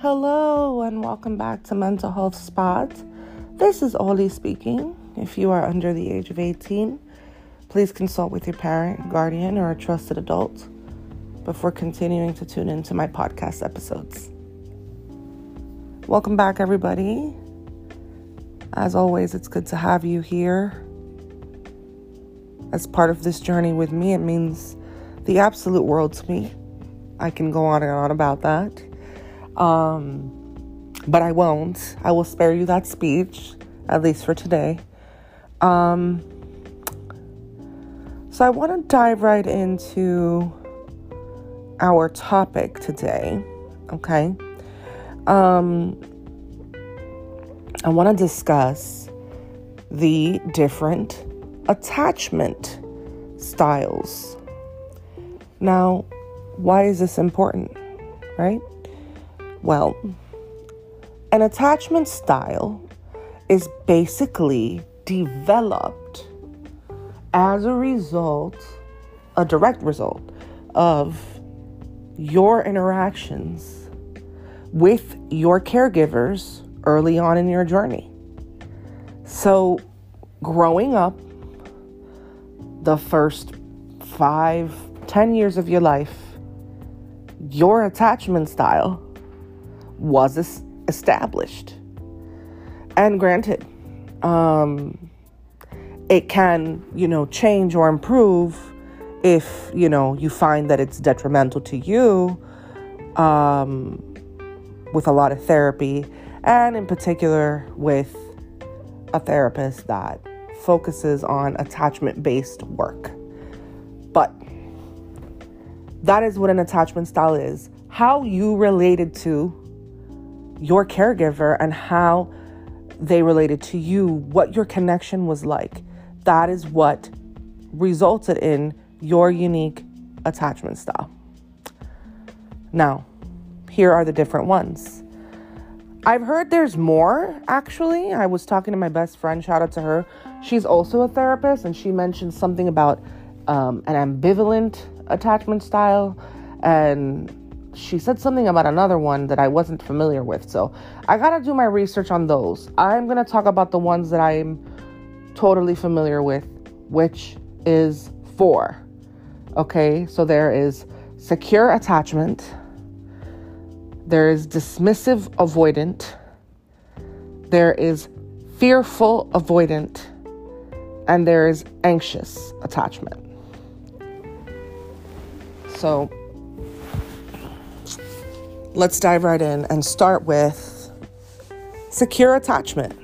Hello, and welcome back to Mental Health Spot. This is Oli speaking. If you are under the age of 18, please consult with your parent, guardian, or a trusted adult before continuing to tune into my podcast episodes. Welcome back, everybody. As always, it's good to have you here. As part of this journey with me, it means the absolute world to me. I can go on and on about that. Um, but I won't. I will spare you that speech, at least for today. Um, so I want to dive right into our topic today. Okay. Um, I want to discuss the different attachment styles. Now, why is this important, right? Well, an attachment style is basically developed as a result, a direct result of your interactions with your caregivers early on in your journey. So, growing up, the first five, ten years of your life, your attachment style was established. And granted, um, it can, you know, change or improve if, you know, you find that it's detrimental to you um, with a lot of therapy, and in particular with a therapist that focuses on attachment based work. But that is what an attachment style is how you related to your caregiver and how they related to you, what your connection was like. That is what resulted in your unique attachment style. Now, here are the different ones. I've heard there's more actually. I was talking to my best friend, shout out to her. She's also a therapist, and she mentioned something about um, an ambivalent attachment style. And she said something about another one that I wasn't familiar with. So I got to do my research on those. I'm to talk about the ones that I'm totally familiar with, which is four. Okay, so there is secure attachment, there is dismissive avoidant, there is fearful avoidant, and there is anxious attachment. So let's dive right in and start with secure attachment.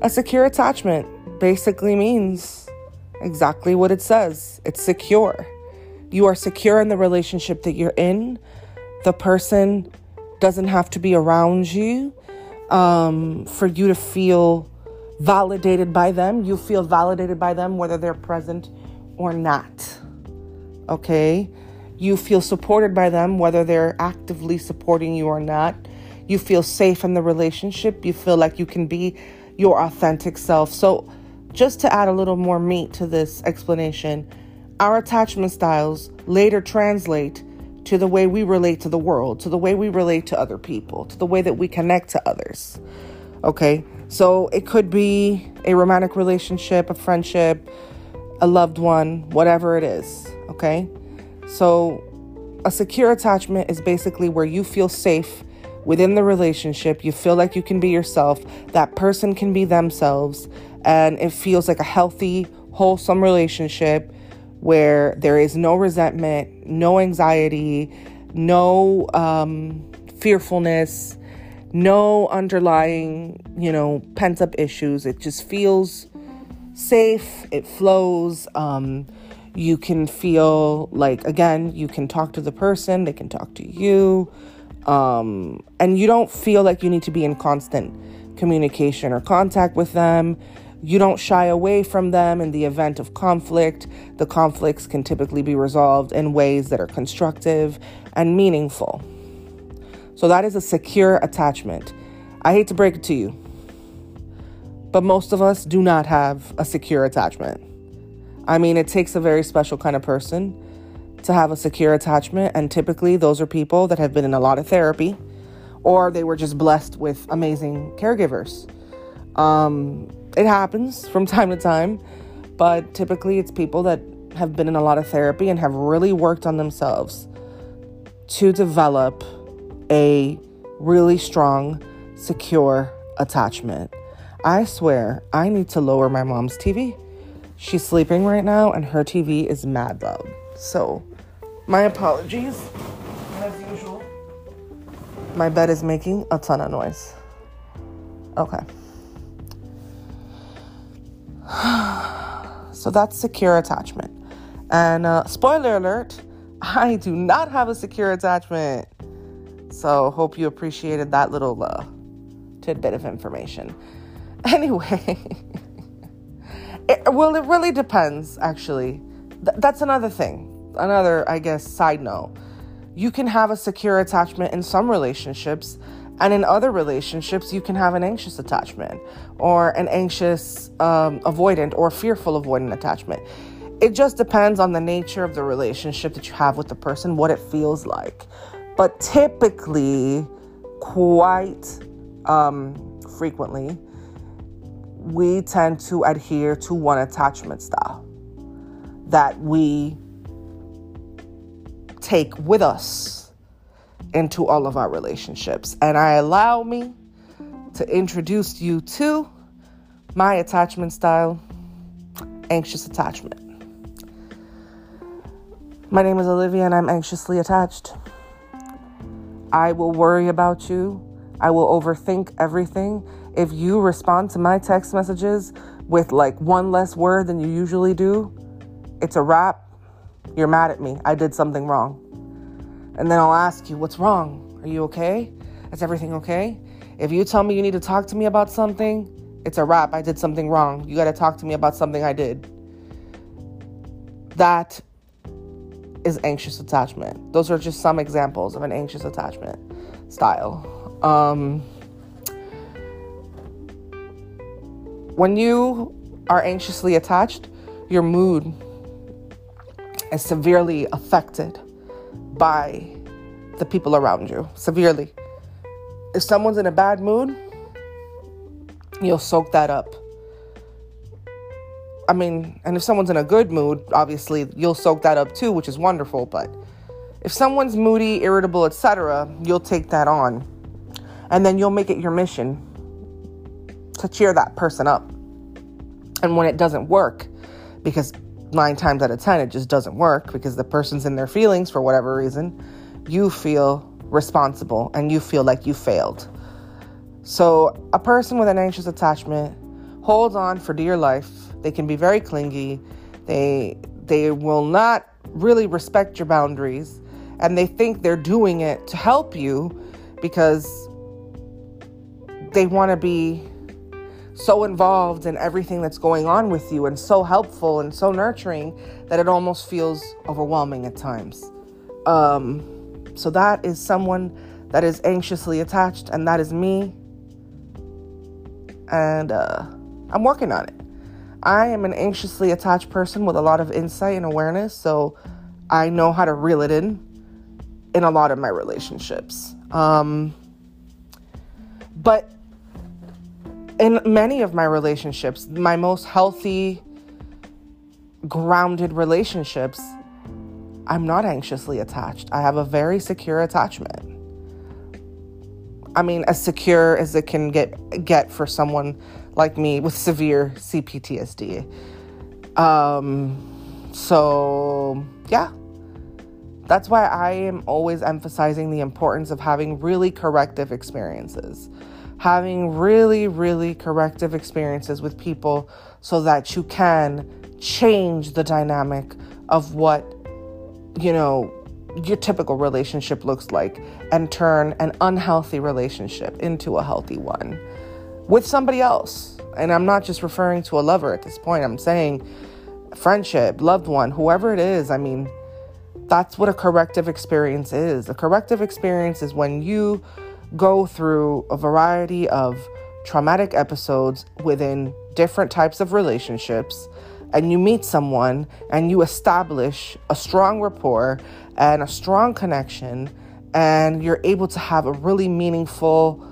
A secure attachment basically means exactly what it says it's secure. You are secure in the relationship that you're in. The person doesn't have to be around you um, for you to feel validated by them. You feel validated by them whether they're present or not. Okay? You feel supported by them, whether they're actively supporting you or not. You feel safe in the relationship. You feel like you can be your authentic self. So, just to add a little more meat to this explanation, our attachment styles later translate to the way we relate to the world, to the way we relate to other people, to the way that we connect to others. Okay? So, it could be a romantic relationship, a friendship, a loved one, whatever it is. Okay? So, a secure attachment is basically where you feel safe within the relationship. You feel like you can be yourself, that person can be themselves, and it feels like a healthy, wholesome relationship where there is no resentment, no anxiety, no um, fearfulness, no underlying, you know, pent up issues. It just feels safe, it flows. Um, you can feel like, again, you can talk to the person, they can talk to you. Um, and you don't feel like you need to be in constant communication or contact with them. You don't shy away from them in the event of conflict. The conflicts can typically be resolved in ways that are constructive and meaningful. So, that is a secure attachment. I hate to break it to you, but most of us do not have a secure attachment. I mean, it takes a very special kind of person to have a secure attachment, and typically those are people that have been in a lot of therapy or they were just blessed with amazing caregivers. Um, it happens from time to time, but typically it's people that have been in a lot of therapy and have really worked on themselves to develop a really strong, secure attachment. I swear, I need to lower my mom's TV. She's sleeping right now and her TV is mad loud. So, my apologies. As usual, my bed is making a ton of noise. Okay. so that's secure attachment. And uh, spoiler alert, I do not have a secure attachment. So hope you appreciated that little uh, tidbit of information. Anyway, it, well, it really depends, actually. Th- that's another thing. Another, I guess, side note. You can have a secure attachment in some relationships, and in other relationships, you can have an anxious attachment or an anxious, um, avoidant, or fearful avoidant attachment. It just depends on the nature of the relationship that you have with the person, what it feels like. But typically, quite um, frequently, we tend to adhere to one attachment style that we take with us into all of our relationships. And I allow me to introduce you to my attachment style, anxious attachment. My name is Olivia and I'm anxiously attached. I will worry about you. I will overthink everything. If you respond to my text messages with like one less word than you usually do, it's a wrap. You're mad at me. I did something wrong. And then I'll ask you, What's wrong? Are you okay? Is everything okay? If you tell me you need to talk to me about something, it's a wrap. I did something wrong. You got to talk to me about something I did. That is anxious attachment. Those are just some examples of an anxious attachment style. Um, when you are anxiously attached, your mood is severely affected by the people around you. Severely. If someone's in a bad mood, you'll soak that up. I mean, and if someone's in a good mood, obviously you'll soak that up too, which is wonderful. But if someone's moody, irritable, etc., you'll take that on. And then you'll make it your mission to cheer that person up. And when it doesn't work, because nine times out of ten it just doesn't work because the person's in their feelings for whatever reason, you feel responsible and you feel like you failed. So, a person with an anxious attachment holds on for dear life they can be very clingy. They they will not really respect your boundaries and they think they're doing it to help you because they want to be so involved in everything that's going on with you and so helpful and so nurturing that it almost feels overwhelming at times. Um, so that is someone that is anxiously attached, and that is me. And uh, I'm working on it. I am an anxiously attached person with a lot of insight and awareness, so I know how to reel it in in a lot of my relationships. Um, but in many of my relationships, my most healthy, grounded relationships, I'm not anxiously attached. I have a very secure attachment. I mean, as secure as it can get get for someone like me with severe CPTSD. Um, so, yeah. That's why I am always emphasizing the importance of having really corrective experiences. Having really, really corrective experiences with people so that you can change the dynamic of what, you know, your typical relationship looks like and turn an unhealthy relationship into a healthy one with somebody else. And I'm not just referring to a lover at this point, I'm saying friendship, loved one, whoever it is. I mean, that's what a corrective experience is. A corrective experience is when you go through a variety of traumatic episodes within different types of relationships and you meet someone and you establish a strong rapport and a strong connection and you're able to have a really meaningful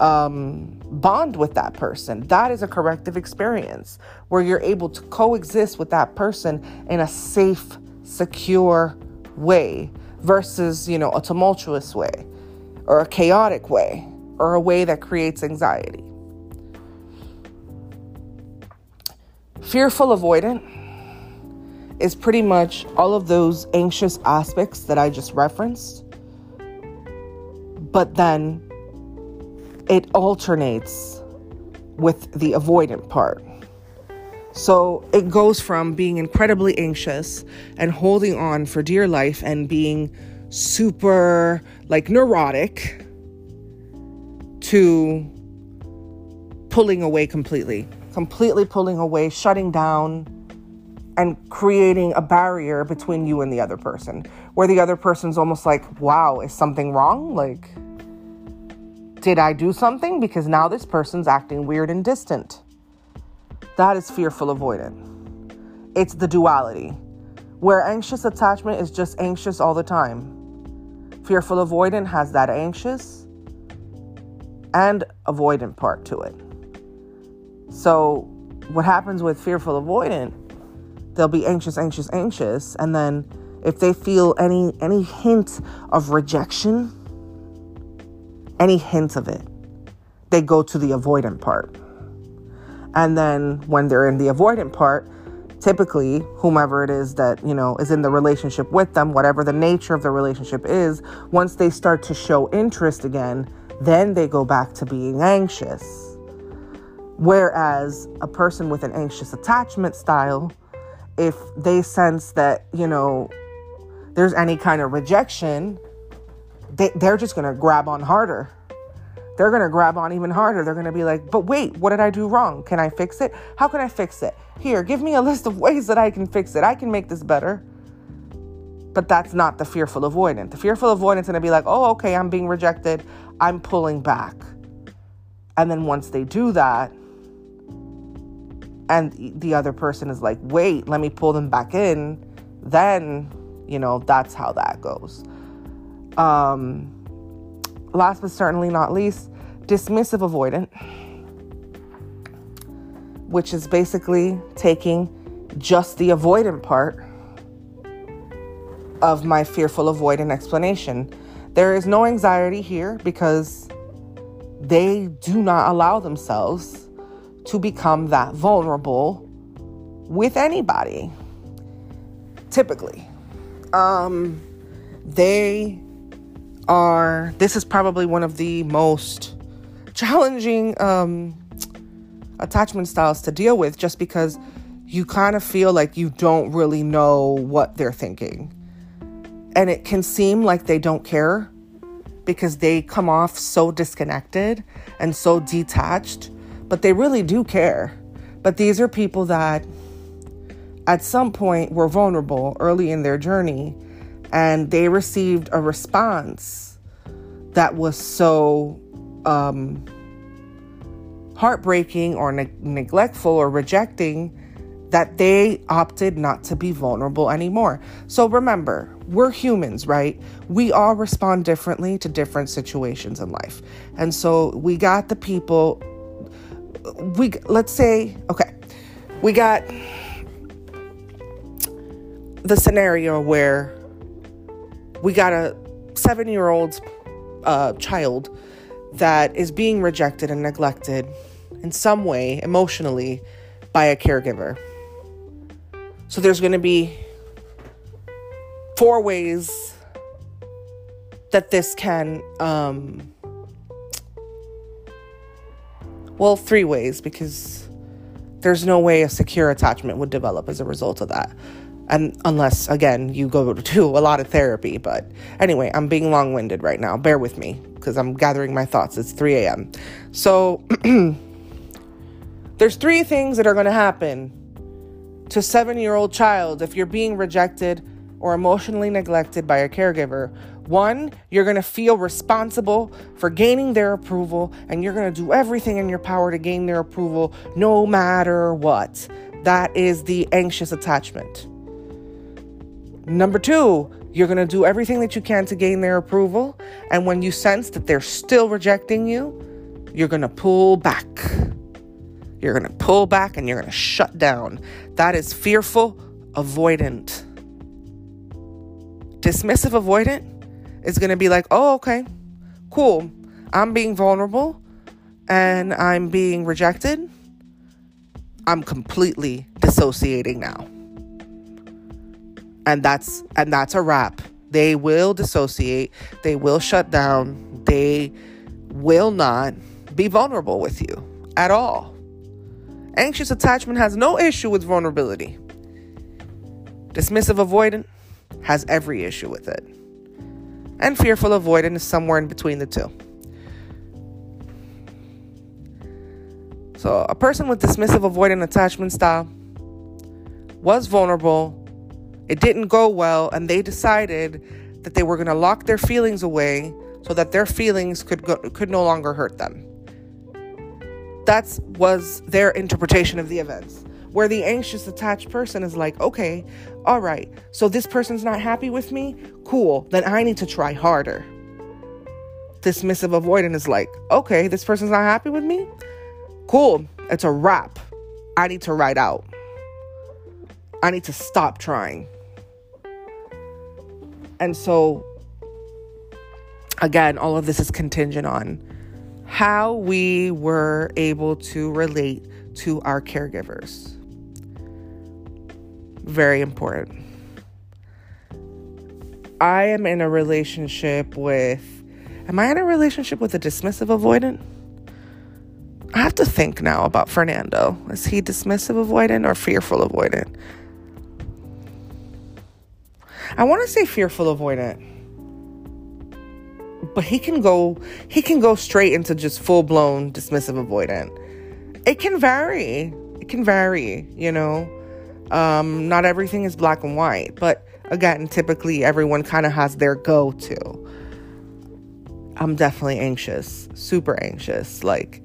um, bond with that person. That is a corrective experience where you're able to coexist with that person in a safe, secure way versus, you know, a tumultuous way or a chaotic way or a way that creates anxiety. Fearful avoidant is pretty much all of those anxious aspects that I just referenced, but then it alternates with the avoidant part. So it goes from being incredibly anxious and holding on for dear life and being super like neurotic to pulling away completely, completely pulling away, shutting down, and creating a barrier between you and the other person, where the other person's almost like, wow, is something wrong? Like, did I do something? Because now this person's acting weird and distant. That is fearful avoidant. It's the duality, where anxious attachment is just anxious all the time. Fearful avoidant has that anxious and avoidant part to it. So, what happens with fearful avoidant, they'll be anxious, anxious, anxious, and then if they feel any any hint of rejection, any hint of it, they go to the avoidant part. And then when they're in the avoidant part, typically whomever it is that, you know, is in the relationship with them, whatever the nature of the relationship is, once they start to show interest again, then they go back to being anxious. Whereas a person with an anxious attachment style, if they sense that, you know, there's any kind of rejection, they, they're just going to grab on harder. They're going to grab on even harder. They're going to be like, but wait, what did I do wrong? Can I fix it? How can I fix it? Here, give me a list of ways that I can fix it. I can make this better. But that's not the fearful avoidant. The fearful avoidant is going to be like, oh, okay, I'm being rejected. I'm pulling back. And then once they do that, and the other person is like, wait, let me pull them back in, then, you know, that's how that goes. Um, last but certainly not least, dismissive avoidant, which is basically taking just the avoidant part of my fearful avoidant explanation. There is no anxiety here because they do not allow themselves to become that vulnerable with anybody. Typically, um, they are, this is probably one of the most challenging um, attachment styles to deal with just because you kind of feel like you don't really know what they're thinking. And it can seem like they don't care because they come off so disconnected and so detached, but they really do care. But these are people that at some point were vulnerable early in their journey and they received a response that was so um, heartbreaking or ne- neglectful or rejecting that they opted not to be vulnerable anymore. So remember, we're humans, right? We all respond differently to different situations in life. And so we got the people we let's say okay. We got the scenario where we got a 7-year-old uh, child that is being rejected and neglected in some way emotionally by a caregiver so there's going to be four ways that this can, um, well, three ways because there's no way a secure attachment would develop as a result of that. And unless, again, you go to a lot of therapy. But anyway, I'm being long winded right now. Bear with me because I'm gathering my thoughts. It's 3 a.m. So there's three things that are going to happen to seven year old child if you're being rejected or emotionally neglected by a caregiver. One, you're going to feel responsible for gaining their approval, and you're going to do everything in your power to gain their approval no matter what. That is the anxious attachment. Number two, You're going to do everything that you can to gain their approval. And when you sense that they're still rejecting you, you're going to pull back. You're going to pull back and you're going to shut down. That is fearful, avoidant. Dismissive avoidant is going to be like, oh, okay, cool. I'm being vulnerable and I'm being rejected. I'm completely dissociating now. And that's and that's a wrap. They will dissociate, they will shut down, they will not be vulnerable with you at all. Anxious attachment has no issue with vulnerability. Dismissive avoidant has every issue with it. And fearful avoidant is somewhere in between the two. So, a person with dismissive avoidant attachment style was vulnerable. It didn't go well, and they decided that they were going to lock their feelings away so that their feelings could go, could no longer hurt them. That was their interpretation of the events. Where the anxious attached person is like, okay, all right, so this person's not happy with me? Cool, then I need to try harder. Dismissive avoidant is like, okay, this person's not happy with me? Cool, it's a wrap. I need to write out. I need to stop trying. And so, again, all of this is contingent on how we were able to relate to our caregivers. Very important. I am in a relationship with, am I in a relationship with a dismissive avoidant? I have to think now about Fernando. Is he dismissive avoidant or fearful avoidant? I want to say fearful avoidant. But he can go he can go straight into just full-blown dismissive avoidant. It can vary. It can vary, you know. Um, not everything is black and white, but again, typically everyone kind of has their go-to. I'm definitely anxious, super anxious. Like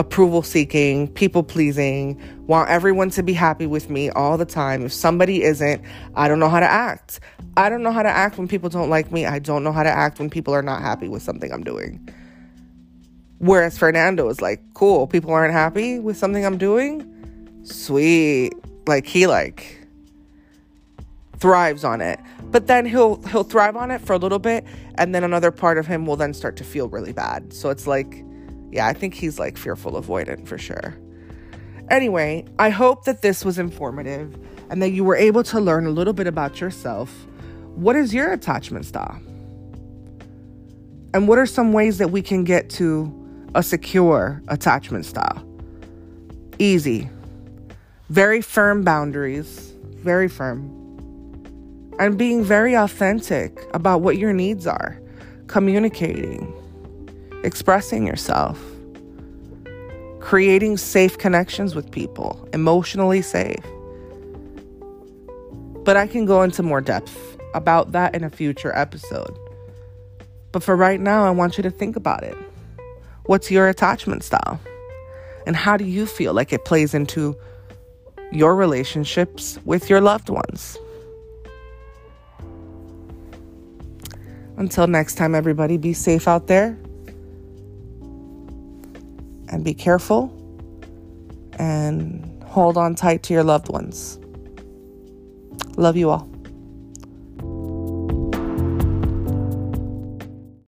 approval seeking, people pleasing, want everyone to be happy with me all the time. If somebody isn't, I don't know how to act. I don't know how to act when people don't like me. I don't know how to act when people are not happy with something I'm doing. Whereas Fernando is like, cool, people aren't happy with something I'm doing. Sweet. Like he like thrives on it. But then he'll he'll thrive on it for a little bit and then another part of him will then start to feel really bad. So it's like yeah, I think he's like fearful avoidant for sure. Anyway, I hope that this was informative and that you were able to learn a little bit about yourself. What is your attachment style? And what are some ways that we can get to a secure attachment style? Easy. Very firm boundaries, very firm. And being very authentic about what your needs are, communicating expressing yourself, creating safe connections with people, emotionally safe. But I can go into more depth about that in a future episode. But for right now, I want you to think about it. What's your attachment style? And how do you feel like it plays into your relationships with your loved ones? Until next time, everybody, be safe out there and be careful and hold on tight to your loved ones. Love you all.